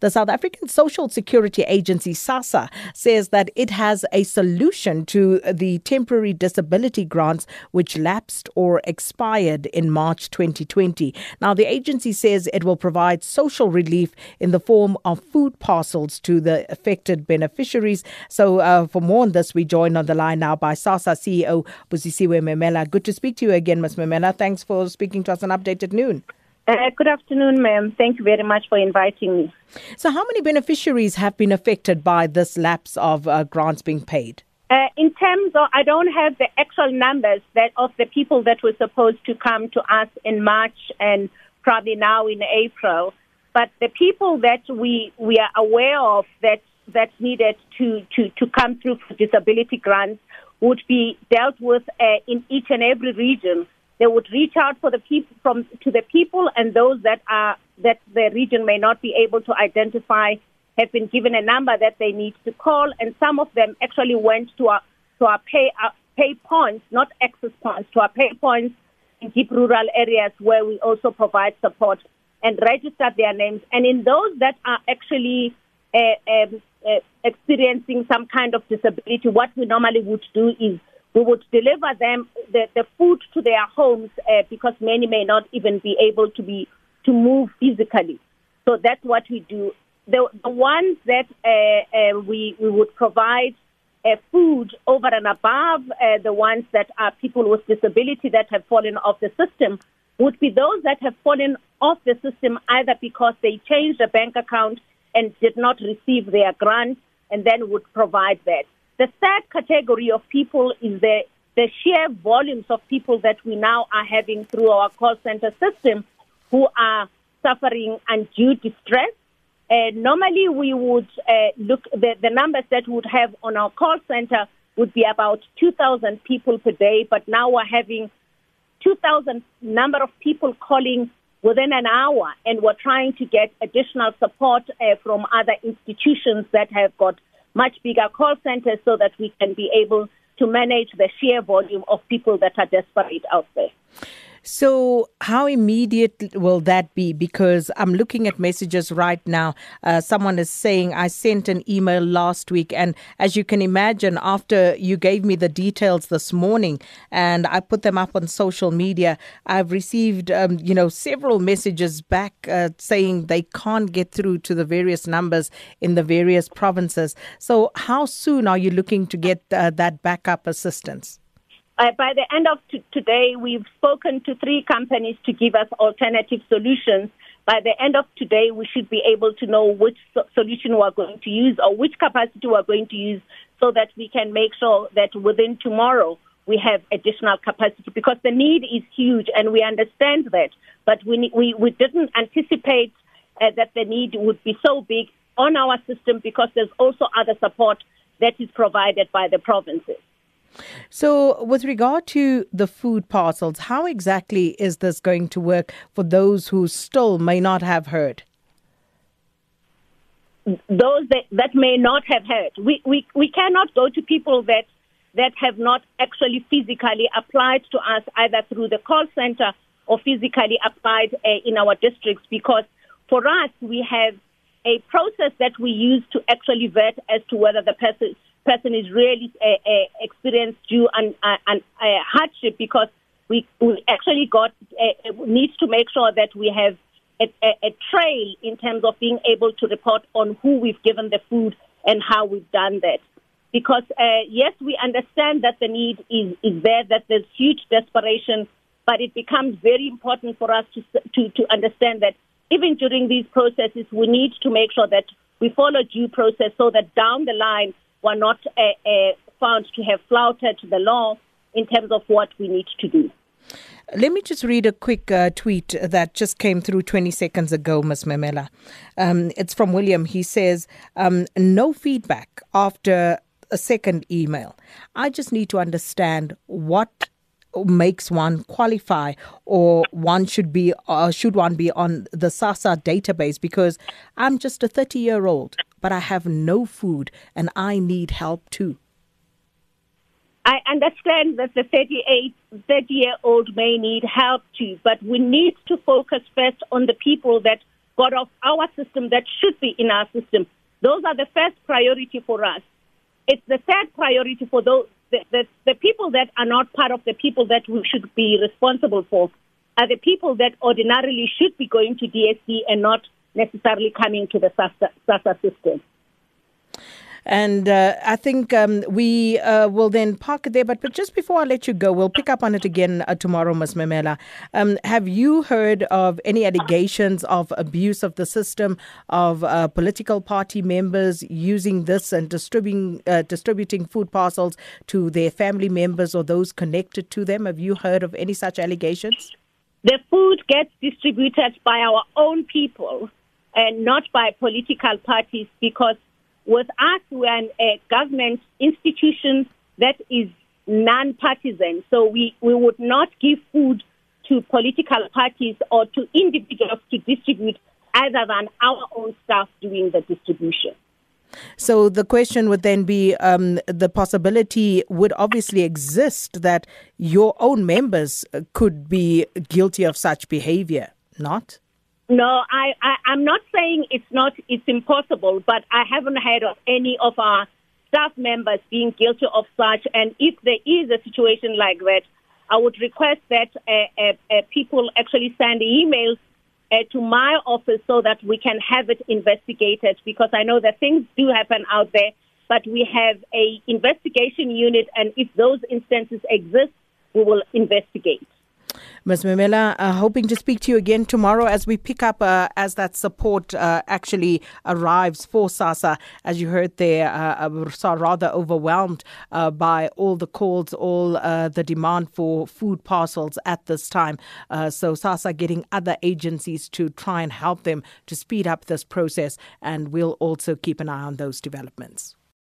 The South African Social Security Agency, SASSA, says that it has a solution to the temporary disability grants which lapsed or expired in March 2020. Now, the agency says it will provide social relief in the form of food parcels to the affected beneficiaries. So, uh, for more on this, we join on the line now by SASSA CEO Busisiwe Memela. Good to speak to you again, Ms. Memela. Thanks for speaking to us on Update at Noon. Uh, good afternoon, ma'am. Thank you very much for inviting me. So, how many beneficiaries have been affected by this lapse of uh, grants being paid? Uh, in terms of, I don't have the actual numbers that of the people that were supposed to come to us in March and probably now in April, but the people that we we are aware of that that needed to to to come through for disability grants would be dealt with uh, in each and every region. They would reach out for the people from to the people and those that are that the region may not be able to identify have been given a number that they need to call, and some of them actually went to our to our pay our pay points, not access points, to our pay points in deep rural areas where we also provide support and register their names. And in those that are actually uh, um, uh, experiencing some kind of disability, what we normally would do is we would deliver them the, the food to their homes uh, because many may not even be able to be to move physically. So that's what we do. The, the ones that uh, uh, we we would provide uh, food over and above uh, the ones that are people with disability that have fallen off the system would be those that have fallen off the system either because they changed a bank account and did not receive their grant and then would provide that. The third category of people is the, the sheer volumes of people that we now are having through our call center system who are suffering undue distress. Uh, normally, we would uh, look the, the numbers that we would have on our call center would be about 2,000 people per day, but now we're having 2,000 number of people calling within an hour, and we're trying to get additional support uh, from other institutions that have got much bigger call centers so that we can be able to manage the sheer volume of people that are desperate out there. So, how immediate will that be? Because I'm looking at messages right now. Uh, someone is saying, I sent an email last week. And as you can imagine, after you gave me the details this morning and I put them up on social media, I've received, um, you know, several messages back uh, saying they can't get through to the various numbers in the various provinces. So, how soon are you looking to get uh, that backup assistance? Uh, by the end of t- today, we've spoken to three companies to give us alternative solutions. By the end of today, we should be able to know which so- solution we're going to use or which capacity we're going to use so that we can make sure that within tomorrow we have additional capacity because the need is huge and we understand that. But we, we, we didn't anticipate uh, that the need would be so big on our system because there's also other support that is provided by the provinces. So, with regard to the food parcels, how exactly is this going to work for those who still may not have heard? Those that, that may not have heard. We, we, we cannot go to people that, that have not actually physically applied to us either through the call center or physically applied uh, in our districts because for us, we have a process that we use to actually vet as to whether the person person is really uh, uh, experienced due and uh, an uh, hardship because we, we actually got uh, needs to make sure that we have a, a, a trail in terms of being able to report on who we've given the food and how we've done that. Because yes, we understand that the need is, is there, that there's huge desperation, but it becomes very important for us to, to, to understand that even during these processes, we need to make sure that we follow due process so that down the line were not uh, uh, found to have flouted the law in terms of what we need to do. Let me just read a quick uh, tweet that just came through 20 seconds ago, Ms. Memela. Um, it's from William. He says, um, No feedback after a second email. I just need to understand what makes one qualify or one should be uh, should one be on the SASSA database because I'm just a 30 year old but I have no food and I need help too. I understand that the 38 30 year old may need help too but we need to focus first on the people that got off our system that should be in our system. Those are the first priority for us. It's the third priority for those the, the, the people that are not part of the people that we should be responsible for are the people that ordinarily should be going to DSD and not necessarily coming to the SASSA, SASSA system. And uh, I think um, we uh, will then park it there. But, but just before I let you go, we'll pick up on it again uh, tomorrow, Ms. Memela. Um, have you heard of any allegations of abuse of the system, of uh, political party members using this and distributing, uh, distributing food parcels to their family members or those connected to them? Have you heard of any such allegations? The food gets distributed by our own people and not by political parties because with us, we're a government institution that is non-partisan. So we, we would not give food to political parties or to individuals to distribute other than our own staff doing the distribution. So the question would then be um, the possibility would obviously exist that your own members could be guilty of such behavior, not? No, I, I, I'm not saying it's not, it's impossible, but I haven't heard of any of our staff members being guilty of such. And if there is a situation like that, I would request that uh, uh, uh, people actually send emails uh, to my office so that we can have it investigated because I know that things do happen out there, but we have a investigation unit, and if those instances exist, we will investigate. Ms. Memela, uh, hoping to speak to you again tomorrow as we pick up uh, as that support uh, actually arrives for SASSA. As you heard there, uh, are rather overwhelmed uh, by all the calls, all uh, the demand for food parcels at this time. Uh, so SASSA getting other agencies to try and help them to speed up this process, and we'll also keep an eye on those developments.